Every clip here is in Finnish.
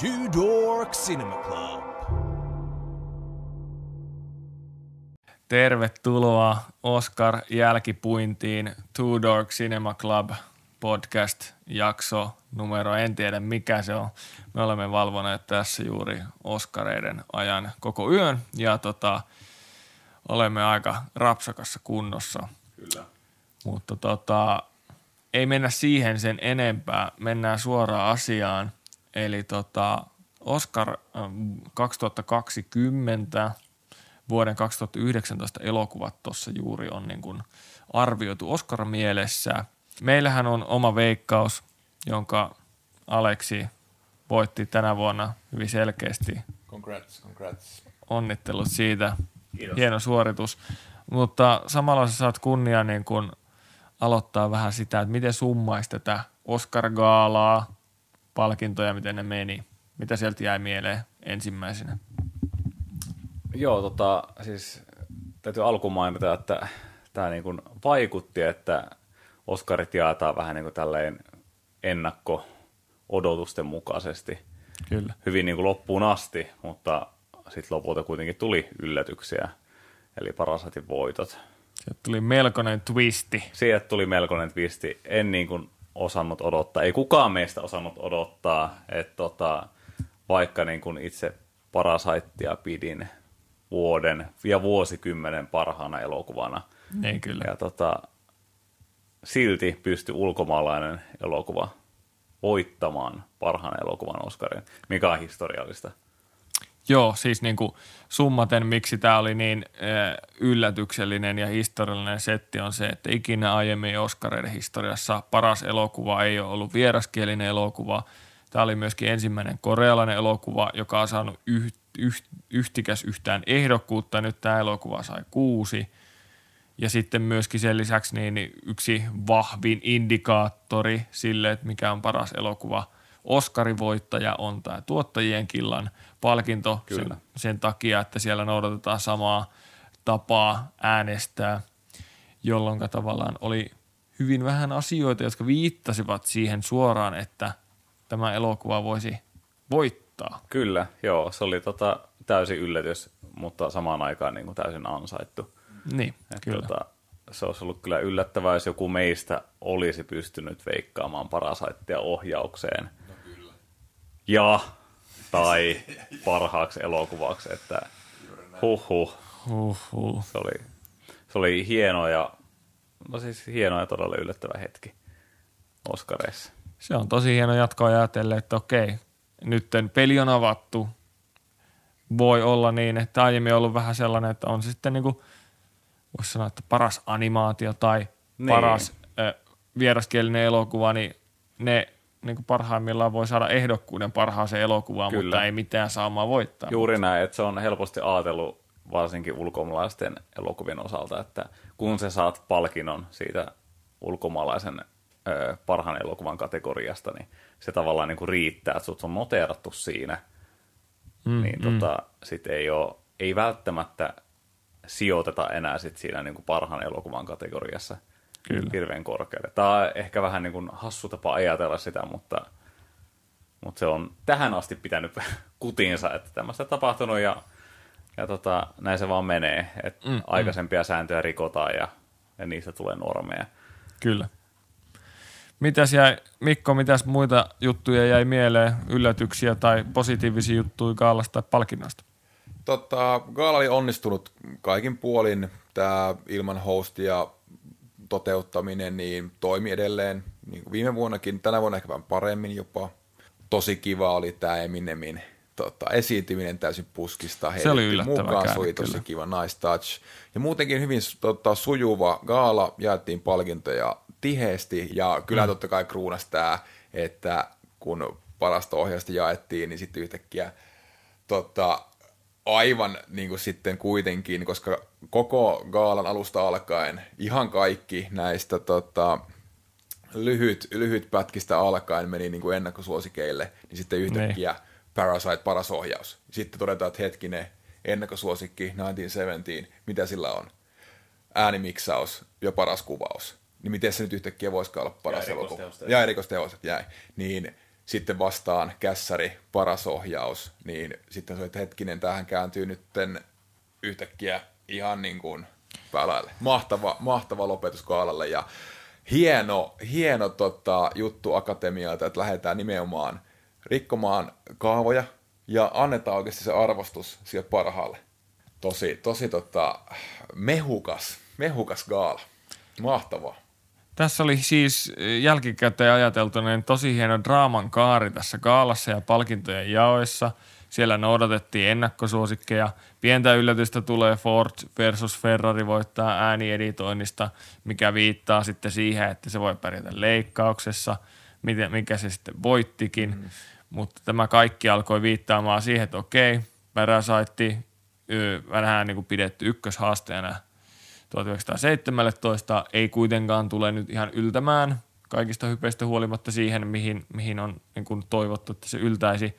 Two Dork Cinema Club. Tervetuloa Oscar jälkipuintiin Two Dork Cinema Club podcast jakso numero, en tiedä mikä se on. Me olemme valvoneet tässä juuri Oscareiden ajan koko yön ja tota, olemme aika rapsakassa kunnossa. Kyllä. Mutta tota, ei mennä siihen sen enempää, mennään suoraan asiaan. Eli tota, Oscar ähm, 2020, vuoden 2019 elokuvat tuossa juuri on niin kuin arvioitu Oscar mielessä. Meillähän on oma veikkaus, jonka Aleksi voitti tänä vuonna hyvin selkeästi. Congrats, congrats. Onnittelut siitä. Kiitos. Hieno suoritus. Mutta samalla sä saat kunnia niin kuin aloittaa vähän sitä, että miten summaisi tätä Oscar-gaalaa, palkintoja, miten ne meni. Mitä sieltä jäi mieleen ensimmäisenä? Joo, tota, siis täytyy alkuun mainita, että tämä niin kuin vaikutti, että Oscarit jaetaan vähän niin kuin tälleen ennakko-odotusten mukaisesti Kyllä. hyvin niin kuin loppuun asti, mutta sitten lopulta kuitenkin tuli yllätyksiä, eli Parasatin voitot. Sieltä tuli melkoinen twisti. Sieltä tuli melkoinen twisti. En niin kuin osannut odottaa, ei kukaan meistä osannut odottaa, että tota, vaikka niin kuin itse Parasittia pidin vuoden ja vuosikymmenen parhaana elokuvana, Niin kyllä. ja tota, silti pystyi ulkomaalainen elokuva voittamaan parhaan elokuvan Oscarin, mikä on historiallista. Joo, siis niin kuin summaten, miksi tämä oli niin äh, yllätyksellinen ja historiallinen setti on se, että ikinä aiemmin Oscareiden historiassa paras elokuva ei ole ollut vieraskielinen elokuva. Tämä oli myöskin ensimmäinen korealainen elokuva, joka on saanut yh, yh, yhtikäs yhtään ehdokkuutta. Nyt tämä elokuva sai kuusi. Ja sitten myöskin sen lisäksi niin yksi vahvin indikaattori sille, että mikä on paras elokuva – Oscarin voittaja on tämä tuottajien killan palkinto sen, Kyllä. sen takia, että siellä noudatetaan samaa tapaa äänestää, jolloin tavallaan oli hyvin vähän asioita, jotka viittasivat siihen suoraan, että tämä elokuva voisi voittaa. Kyllä, joo, se oli tota, täysin yllätys, mutta samaan aikaan niin kuin täysin ansaittu. Niin, Et kyllä. Tota, se olisi ollut kyllä yllättävää, jos joku meistä olisi pystynyt veikkaamaan Parasaittia ohjaukseen. No kyllä. Ja tai parhaaksi elokuvaksi, että huhhuh, Huhhuh. se oli, se oli hieno ja, no siis hieno ja todella yllättävä hetki Oscareissa. Se on tosi hieno jatko ajatellen, että okei, nytten peli on avattu. Voi olla niin, että aiemmin on ollut vähän sellainen, että on se sitten niin kuin, voisi sanoa, että paras animaatio tai niin. Paras äh, vieraskielinen elokuva, niin ne niin kuin parhaimmillaan voi saada ehdokkuuden parhaaseen elokuvaan, Kyllä. mutta ei mitään saamaan voittaa. Juuri näin, että se on helposti ajatellut varsinkin ulkomaalaisten elokuvien osalta, että kun sä saat palkinnon siitä ulkomaalaisen ö, parhaan elokuvan kategoriasta, niin se tavallaan niin kuin riittää, että sut on noteerattu siinä, mm, niin tota, sit ei, ole, ei välttämättä sijoiteta enää sit siinä niin kuin parhaan elokuvan kategoriassa Kyllä. hirveän korkealle. Tämä on ehkä vähän niin kuin hassu tapa ajatella sitä, mutta, mutta se on tähän asti pitänyt kutinsa, että tämmöistä tapahtunut ja, ja tota, näin se vaan menee. Et mm, aikaisempia mm. sääntöjä rikotaan ja, ja niistä tulee normeja. Kyllä. Mitäs jäi, Mikko, mitäs muita juttuja jäi mieleen, yllätyksiä tai positiivisia juttuja kaalasta tai palkinnosta? Tota, Gaala oli onnistunut kaikin puolin. Tämä ilman hostia toteuttaminen niin toimi edelleen niin kuin viime vuonnakin, tänä vuonna ehkä vähän paremmin jopa. Tosi kiva oli tämä Eminemin tota, esiintyminen täysin puskista. Se oli yllättävä mukaan, se oli tosi kyllä. kiva, nice touch. Ja muutenkin hyvin tota, sujuva gaala, jaettiin palkintoja tiheesti ja kyllä mm. totta kai kruunas tämä, että kun parasta ohjausta jaettiin, niin sitten yhtäkkiä tota, aivan niin kuin sitten kuitenkin, koska koko gaalan alusta alkaen ihan kaikki näistä tota, lyhyt, lyhyt pätkistä alkaen meni niin kuin ennakkosuosikeille, niin sitten yhtäkkiä Niin. Parasite paras ohjaus. Sitten todetaan, että hetkinen, ennakkosuosikki 1917, mitä sillä on? Äänimiksaus ja paras kuvaus. Niin miten se nyt yhtäkkiä voisikaan olla paras Ja elokuva? Ja erikoistehosteet jäi. Niin sitten vastaan kässäri, paras ohjaus, niin sitten se, että hetkinen, tähän kääntyy nyt yhtäkkiä ihan niin kuin päälaille. Mahtava, mahtava lopetus Kaalalle ja hieno, hieno tota, juttu Akatemialta, että lähdetään nimenomaan rikkomaan kaavoja ja annetaan oikeasti se arvostus sille parhaalle. Tosi, tosi tota, mehukas, mehukas gaala. Mahtavaa. Tässä oli siis jälkikäteen ajateltu niin tosi hieno draaman kaari tässä kaalassa ja palkintojen jaoissa. Siellä noudatettiin ennakkosuosikkeja. Pientä yllätystä tulee Ford versus Ferrari voittaa äänieditoinnista, mikä viittaa sitten siihen, että se voi pärjätä leikkauksessa, mikä se sitten voittikin. Mm. Mutta tämä kaikki alkoi viittaamaan siihen, että okei, Parasite vähän niin kuin pidetty ykköshaasteena 1917 ei kuitenkaan tule nyt ihan yltämään kaikista hypeistä huolimatta siihen, mihin, mihin on niin kuin toivottu, että se yltäisi.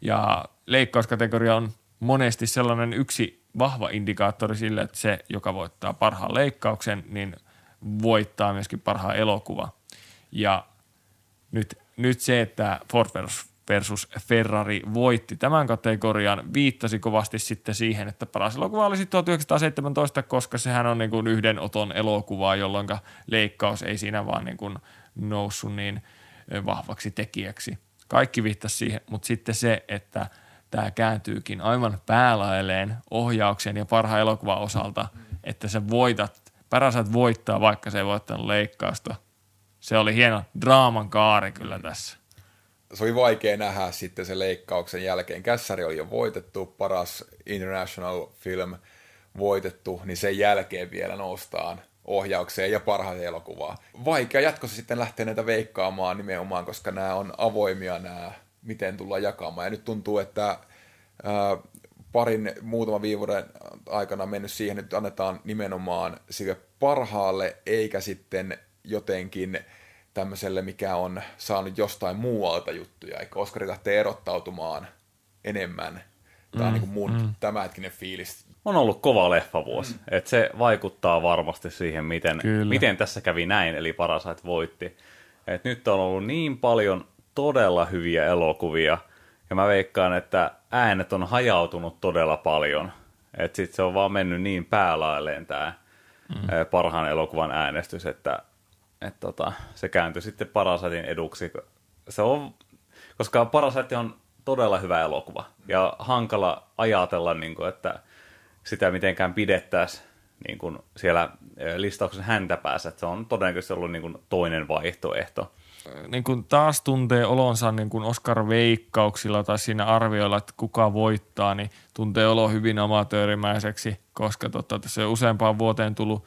Ja leikkauskategoria on monesti sellainen yksi vahva indikaattori sille, että se, joka voittaa parhaan leikkauksen, niin voittaa myöskin parhaan elokuva. Ja nyt, nyt se, että Ford versus Ferrari voitti tämän kategorian, viittasi kovasti sitten siihen, että paras elokuva olisi 1917, koska sehän on niin kuin yhden oton elokuvaa, jolloin leikkaus ei siinä vaan niin kuin noussut niin vahvaksi tekijäksi. Kaikki viittasi siihen, mutta sitten se, että tämä kääntyykin aivan päälailleen ohjauksen ja parhaan elokuvan osalta, että sä voitat, Parasat voittaa, vaikka se ei voittanut leikkausta. Se oli hieno draaman kaari kyllä tässä se oli vaikea nähdä sitten se leikkauksen jälkeen. Kässäri oli jo voitettu, paras international film voitettu, niin sen jälkeen vielä noustaan ohjaukseen ja parhaiten elokuvaa. Vaikea jatkossa sitten lähteä näitä veikkaamaan nimenomaan, koska nämä on avoimia nämä, miten tullaan jakamaan. Ja nyt tuntuu, että ää, parin muutaman viivuuden aikana mennyt siihen, että annetaan nimenomaan sille parhaalle, eikä sitten jotenkin – tämmöiselle, mikä on saanut jostain muualta juttuja, eikä Oskari lähtee erottautumaan enemmän. Tämä on mm, niin mun mm. tämänhetkinen fiilis. On ollut kova leffavuosi, mm. että se vaikuttaa varmasti siihen, miten, miten tässä kävi näin, eli Parasite voitti. Et nyt on ollut niin paljon todella hyviä elokuvia, ja mä veikkaan, että äänet on hajautunut todella paljon. Että sit se on vaan mennyt niin päälailleen tämä mm. parhaan elokuvan äänestys, että että tota, se kääntyi sitten Parasatin eduksi. Se on, koska Parasite on todella hyvä elokuva ja hankala ajatella, niin kuin, että sitä mitenkään pidettäisiin niin kuin siellä listauksen häntä päässä. Että se on todennäköisesti ollut niin kuin toinen vaihtoehto. Niin kuin taas tuntee olonsa niin kuin Oscar-veikkauksilla tai siinä arvioilla, että kuka voittaa, niin tuntee olo hyvin amatöörimäiseksi, koska tota, tässä on useampaan vuoteen tullut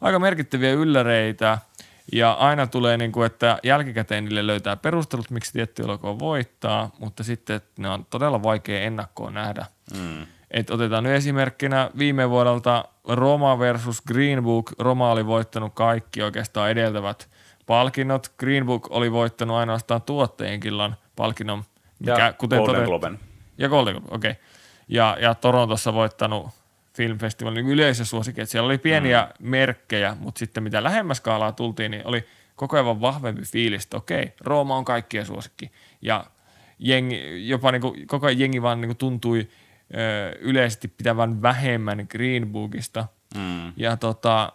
aika merkittäviä ylläreitä – ja aina tulee, niin kuin, että jälkikäteen niille löytää perustelut, miksi tietty elokuva voittaa, mutta sitten ne on todella vaikea ennakkoon nähdä. Mm. Et otetaan nyt esimerkkinä viime vuodelta Roma versus Green Book. Roma oli voittanut kaikki oikeastaan edeltävät palkinnot. Green Book oli voittanut ainoastaan tuotteen killan palkinnon. Mikä, ja kuten Golden. Globen. Ja Golden Globe, okei. Okay. Ja, ja Torontossa voittanut filmfestivaalin niin yleisösuosikki, että siellä oli pieniä mm. merkkejä, mutta sitten mitä lähemmäs skaalaa tultiin, niin oli koko ajan vahvempi fiilis, että okei, Rooma on kaikkien suosikki. Ja jengi, jopa niin kuin, koko ajan jengi vaan niin kuin tuntui ö, yleisesti pitävän vähemmän Green Bookista. Mm. Ja tota,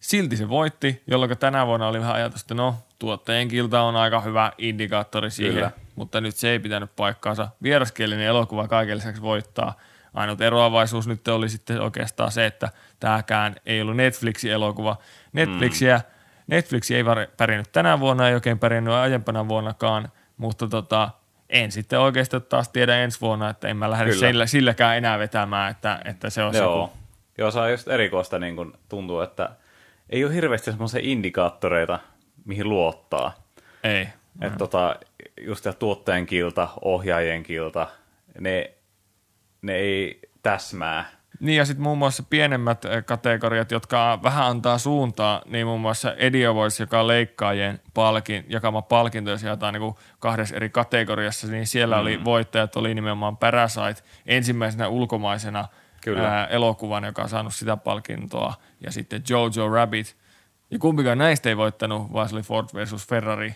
silti se voitti, jolloin tänä vuonna oli vähän ajatus, että no, tuottajien kilta on aika hyvä indikaattori siihen, Kyllä. mutta nyt se ei pitänyt paikkaansa. Vieraskielinen elokuva kaiken lisäksi voittaa – Ainut eroavaisuus nyt oli sitten oikeastaan se, että tämäkään ei ollut Netflixin elokuva. Netflixiä, mm. Netflix ei pärjännyt tänä vuonna, ei oikein pärjännyt aiempana vuonnakaan, mutta tota, en sitten oikeasti taas tiedä ensi vuonna, että en mä lähde sillä, silläkään enää vetämään, että, että se on Joo. Joku. Joo, se on just erikoista, niin kun tuntuu, että ei ole hirveästi semmoisia indikaattoreita, mihin luottaa. Ei. Että tota, just tuottajan kilta, ohjaajien kilta, ne ne ei täsmää. Niin ja sitten muun muassa pienemmät eh, kategoriat, jotka vähän antaa suuntaa, niin muun muassa Eddie Awards, joka on leikkaajien palkin, jakama palkinto, jos jaetaan niin kahdessa eri kategoriassa, niin siellä mm. oli voittajat, oli nimenomaan Parasite ensimmäisenä ulkomaisena Kyllä. Ää, elokuvan, joka on saanut sitä palkintoa, ja sitten Jojo Rabbit. Ja kumpikaan näistä ei voittanut, vaan se oli Ford versus Ferrari.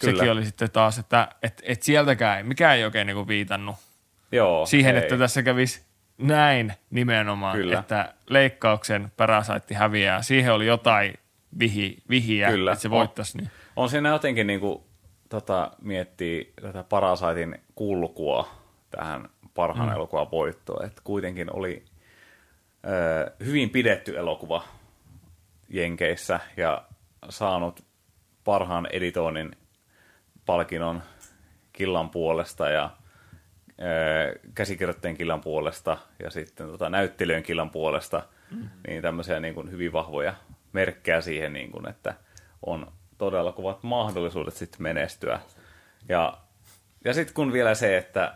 Kyllä. sekin oli sitten taas, että et, et sieltäkään ei, mikään ei oikein niinku viitannut Joo, siihen, ei. että tässä kävisi näin nimenomaan, Kyllä. että leikkauksen parasaitti häviää. Siihen oli jotain vihi, vihiä, Kyllä. että se voittaisi. Niin. On siinä jotenkin niin kuin, tota, miettii tätä Parasaitin kulkua tähän parhaan mm. elokuvan voittoon, että kuitenkin oli ö, hyvin pidetty elokuva Jenkeissä ja saanut parhaan editoinnin palkinnon killan puolesta ja käsikirjoittajien killan puolesta ja sitten tota, näyttelijän killan puolesta, mm. niin tämmöisiä niin kuin hyvin vahvoja merkkejä siihen, niin kuin, että on todella kovat mahdollisuudet sitten menestyä. Ja, ja sitten kun vielä se, että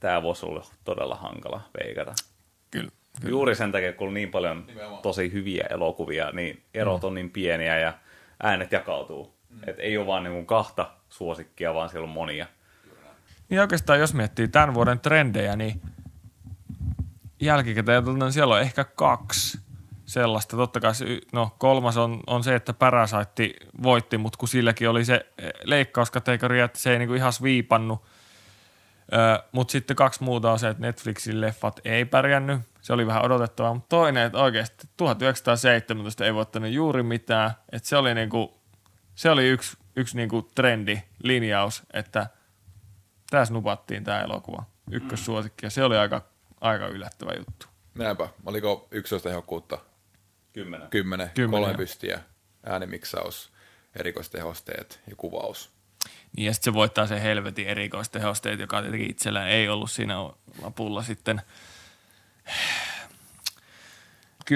tämä voisi olla todella hankala veikata. Kyllä. Juuri sen takia, kun on niin paljon Nimenomaan. tosi hyviä elokuvia, niin erot on niin pieniä ja äänet jakautuu. Mm. Et ei ole vaan niin kahta suosikkia, vaan siellä on monia. Niin oikeastaan jos miettii tämän vuoden trendejä, niin jälkikäteen ajateltuna siellä on ehkä kaksi sellaista. Totta kai se, no kolmas on, on se, että Parasite voitti, mutta kun silläkin oli se eh, leikkauskategoria, että se ei niinku ihan viipannut. Mutta sitten kaksi muuta on se, että Netflixin leffat ei pärjännyt. Se oli vähän odotettavaa, mutta toinen, että oikeasti 1917 ei voittanut juuri mitään. Että se oli, niinku, se oli yksi, yksi niinku trendi, linjaus, että tässä nupattiin tämä elokuva ykkössuosikki ja se oli aika, aika yllättävä juttu. Näinpä. Oliko 11 tehokkuutta? Kymmenen. 10, Kymmenen, kolme joo. pystiä, äänimiksaus, erikoistehosteet ja kuvaus. Niin ja sitten se voittaa se helvetin erikoistehosteet, joka tietenkin itsellään ei ollut siinä lapulla sitten 10-12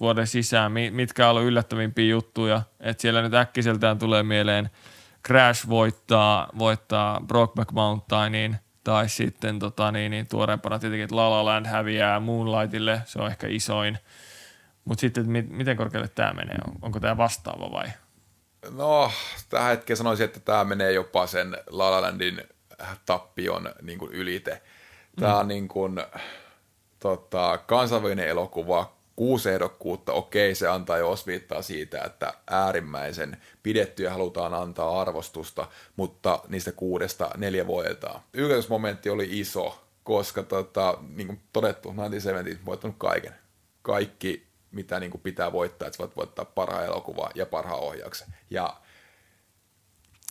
vuoden sisään, mi- mitkä on ollut yllättävimpiä juttuja. Että siellä nyt äkkiseltään tulee mieleen Crash voittaa, voittaa Brokeback Mountainin tai sitten tota, niin, niin, tuoreempana tietenkin, että La La Land häviää Moonlightille, se on ehkä isoin. Mutta sitten, että mi- miten korkealle tämä menee? On- Onko tämä vastaava vai? No, tähän hetkeen sanoisin, että tämä menee jopa sen La La Landin tappion niin kuin ylite. Tämä on niin kuin, tota, kansainvälinen elokuva, kuusi ehdokkuutta, okei, se antaa jo osviittaa siitä, että äärimmäisen pidettyjä halutaan antaa arvostusta, mutta niistä kuudesta neljä voitetaan. Yllätysmomentti oli iso, koska tota, niin kuin todettu, 1970 voittanut kaiken. Kaikki, mitä niin kuin pitää voittaa, että voit voittaa parhaan elokuvan ja parhaan ohjauksen. Ja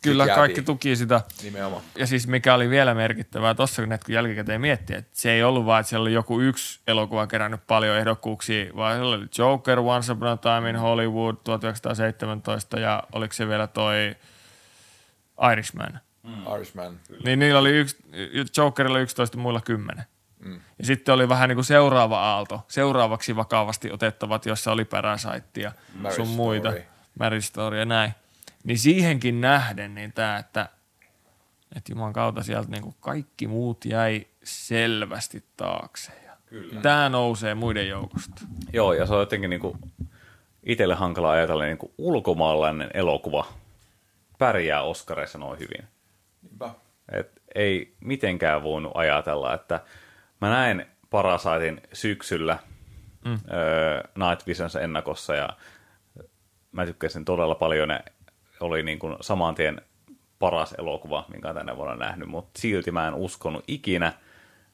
Kyllä, jäätiin. kaikki tuki sitä. nimenomaan. Ja siis mikä oli vielä merkittävää tuossa, kun, kun jälkikäteen miettii, että se ei ollut vaan, että siellä oli joku yksi elokuva kerännyt paljon ehdokkuuksia, vaan siellä oli Joker, Once Upon a Time in Hollywood 1917 ja oliko se vielä toi Irishman. Irishman. Niin niillä oli yksi, Jokerilla 11, muilla 10. Mm. Ja sitten oli vähän niin kuin seuraava aalto, seuraavaksi vakavasti otettavat, jossa oli Parasite ja Marriage sun muita, Story. Marriage Story ja näin. Niin siihenkin nähden, niin tämä, että, että Juman kautta sieltä niin kuin kaikki muut jäi selvästi taakse. Ja Kyllä. Tämä nousee muiden joukosta. Joo, ja se on jotenkin niin kuin itselle hankala ajatella niin kuin ulkomaalainen elokuva pärjää Oscareissa noin hyvin. Niinpä. Et ei mitenkään voinut ajatella, että mä näin Parasaitin syksyllä mm. öö, Night Visions ennakossa ja mä tykkäsin todella paljon. Ne oli niin kuin saman tien paras elokuva, minkä tänä vuonna nähnyt, mutta silti mä en uskonut ikinä,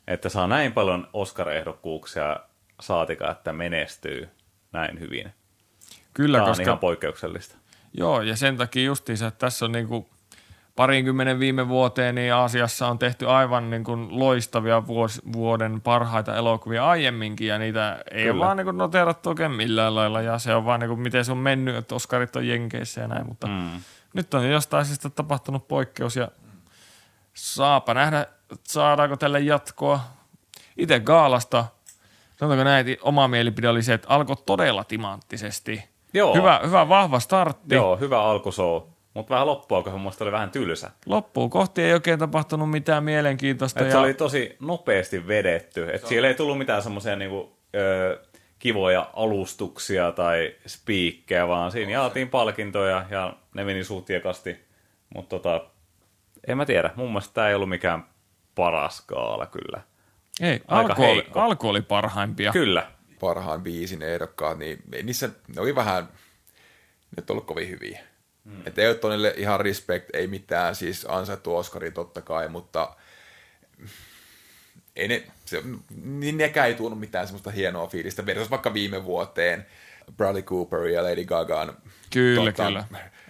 että saa näin paljon Oscar-ehdokkuuksia saatika, että menestyy näin hyvin. Kyllä, Tämä on koska ihan poikkeuksellista. Joo, ja sen takia justiinsa, että tässä on niin kuin parinkymmenen viime vuoteen, niin Aasiassa on tehty aivan niin kuin loistavia vuos, vuoden parhaita elokuvia aiemminkin, ja niitä ei Kyllä. ole vaan niin kuin noterattu oikein millään lailla, ja se on vaan niin kuin miten se on mennyt, että Oscarit on Jenkeissä ja näin, mutta mm. nyt on jostain syystä tapahtunut poikkeus, ja saapa nähdä, saadaanko tälle jatkoa. Itse Gaalasta, sanotaanko näin, että oma mielipide oli se, että alkoi todella timanttisesti. Joo. Hyvä, hyvä vahva startti. Joo, hyvä alkushow, mutta vähän loppua, kun mielestä oli vähän tylsä. loppuun kohti ei oikein tapahtunut mitään mielenkiintoista. Et ja se oli tosi nopeasti vedetty. Et siellä ei tullut mitään semmoisia niinku, ö, kivoja alustuksia tai spiikkejä, vaan siinä jaettiin palkintoja ja ne meni suht tiekasti. Mutta tota, en mä tiedä. Mun mielestä tämä ei ollut mikään paras kaala kyllä. ei, aika alku, oli, alku oli parhaimpia. Kyllä. Parhaan viisin ehdokkaat, niin niissä ne oli vähän, ne ei ollut kovin hyviä. Hmm. Että ei ole ihan respect, ei mitään, siis ansaittu Oscari totta kai, mutta ei ne, se, niin nekään ei tuonut mitään semmoista hienoa fiilistä versus vaikka viime vuoteen Bradley Cooper ja Lady Gagaan. Kyllä, tota, kyllä.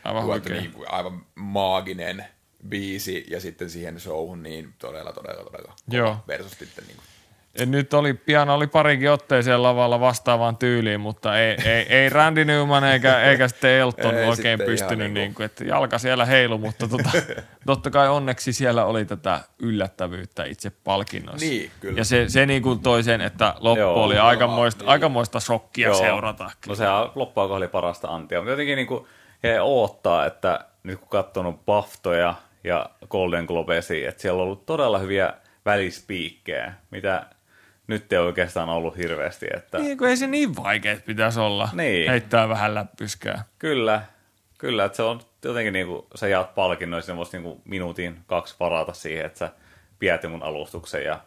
Aivan, niin, aivan maaginen biisi ja sitten siihen showhun niin todella, todella, todella Joo. versus sitten niin kuin et nyt oli, pian oli parikin otteeseen lavalla vastaavaan tyyliin, mutta ei, ei, ei Randy Newman eikä, eikä sitten Elton ei oikein pystynyt, niin kuin, että jalka siellä heilu, mutta tota, totta kai onneksi siellä oli tätä yllättävyyttä itse palkinnossa. Niin, kyllä. Ja se, se niin kuin toi sen, että loppu Joo, oli aikamoista, niin. aikamoista shokkia Joo. seurata. No se loppuaika oli parasta antia, mutta jotenkin niin kuin he odottaa, että nyt kun katsonut Baftoja ja Golden Globesia, että siellä on ollut todella hyviä välispiikkejä, mitä nyt ei oikeastaan ollut hirveästi. Että... Niin, kun ei se niin vaikea pitäisi olla. Niin. Heittää vähän läppyskää. Kyllä, kyllä. Että se on jotenkin niin kuin, sä jaat palkinnoissa, niin voisi niin minuutin kaksi varata siihen, että sä pidät mun alustuksen ja,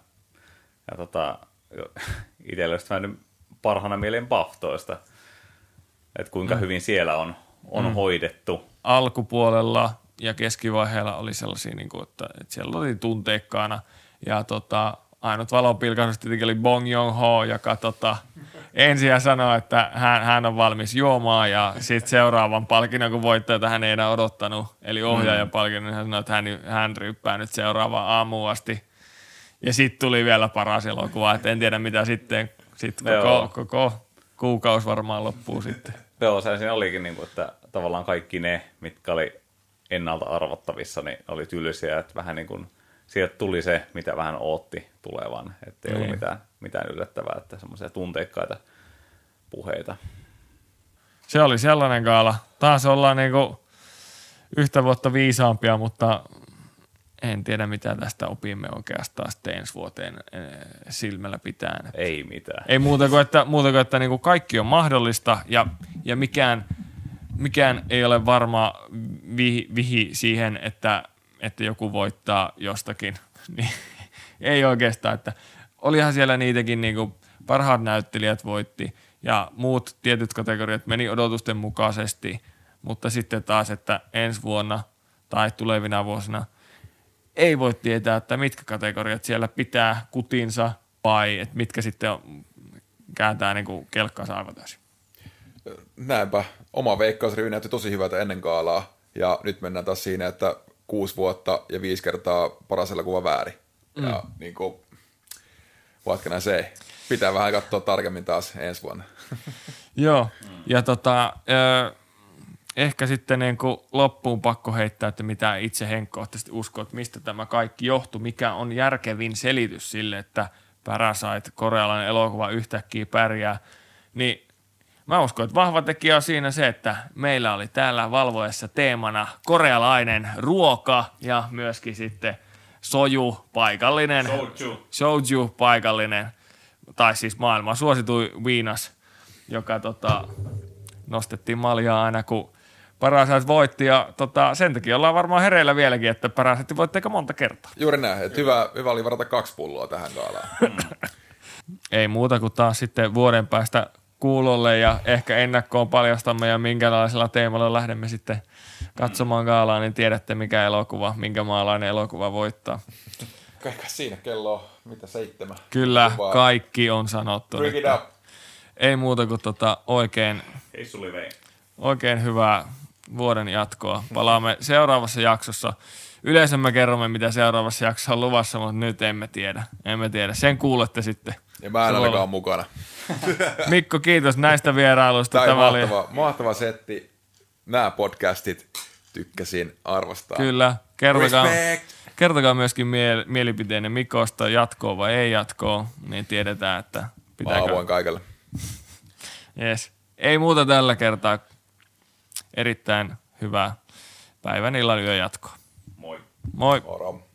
ja tota, olisi parhaana mieleen Baftoista, että kuinka mm. hyvin siellä on, on mm. hoidettu. Alkupuolella ja keskivaiheella oli sellaisia, niin kuin, että, että siellä oli tunteikkaana ja tota, ainut valonpilkahdus tietenkin oli Bong Joon-ho, joka tota, ensin sanoi, että hän, hän on valmis juomaan ja sitten seuraavan palkinnon, kun voittaja hän ei enää odottanut, eli ohjaajan mm. palkinnon, hän sanoi, että hän, hän ryppää nyt seuraavaan aamuun asti. Ja sitten tuli vielä paras elokuva, että en tiedä mitä sitten, sitten koko, koko kuukausi varmaan loppuu sitten. Joo, se siinä olikin, niin kuin, että tavallaan kaikki ne, mitkä oli ennalta arvattavissa, niin oli tylsiä, että vähän niin kuin – sieltä tuli se, mitä vähän ootti tulevan, ettei niin. ollut mitään, mitään yllättävää, että semmoisia tunteikkaita puheita. Se oli sellainen kaala. Taas ollaan niinku yhtä vuotta viisaampia, mutta en tiedä mitä tästä opimme oikeastaan sitten ensi vuoteen eh, silmällä pitää. Ei mitään. Ei muuta kuin, että, muuta kuin, että niinku kaikki on mahdollista ja, ja mikään, mikään ei ole varma vihi, vihi siihen, että että joku voittaa jostakin, niin ei oikeastaan, että olihan siellä niitäkin niin kuin parhaat näyttelijät voitti ja muut tietyt kategoriat meni odotusten mukaisesti, mutta sitten taas, että ensi vuonna tai tulevina vuosina ei voi tietää, että mitkä kategoriat siellä pitää kutinsa vai että mitkä sitten on, kääntää niin kuin kelkkaansa aivan täysin. Näinpä. Oma veikkausrivi näytti tosi hyvältä ennen kaalaa ja nyt mennään taas siinä, että kuusi vuotta ja viisi kertaa paras elokuva väärin. Mm. Ja niin kuin, what se? Pitää vähän katsoa tarkemmin taas ensi vuonna. Joo, ja tota, ehkä sitten niin kuin loppuun pakko heittää, että mitä itse henkkohtaisesti uskoo, että mistä tämä kaikki johtuu, mikä on järkevin selitys sille, että Parasite, korealainen elokuva yhtäkkiä pärjää, niin Mä uskon, että vahva tekijä on siinä se, että meillä oli täällä valvoessa teemana korealainen ruoka ja myöskin sitten soju paikallinen. Soju. Soju paikallinen, tai siis maailman suositui viinas, joka tota, nostettiin maljaa aina kun Parasite voitti ja tota, sen takia ollaan varmaan hereillä vieläkin, että Parasite voitti aika monta kertaa. Juuri näin, että hyvä, hyvä oli varata kaksi pulloa tähän kaalaan. Ei muuta kuin taas sitten vuoden päästä kuulolle ja ehkä ennakkoon paljastamme ja minkälaisella teemalla lähdemme sitten katsomaan gaalaa, niin tiedätte mikä elokuva, minkä maalainen elokuva voittaa. Kaikka siinä kello mitä seitsemän. Kyllä, Kuvaa. kaikki on sanottu. Bring it up. Ei muuta kuin tota oikein, Hei oikein hyvää vuoden jatkoa. Palaamme seuraavassa jaksossa. Yleensä me kerromme, mitä seuraavassa jaksossa on luvassa, mutta nyt emme tiedä. Emme tiedä. Sen kuulette sitten. Ja mä en olekaan mukana. Mikko, kiitos näistä vierailuista. Tämä, Tämä mahtava, oli... mahtava setti. Nämä podcastit tykkäsin arvostaa. Kyllä. Kertokaa, kertokaa myöskin mie- mielipiteenne Mikosta, jatkoa vai ei jatkoa, niin tiedetään, että pitääkö... Mä kaikille. yes. Ei muuta tällä kertaa. Erittäin hyvää päivän illan yön jatkoa. Moi. Moi. Moro.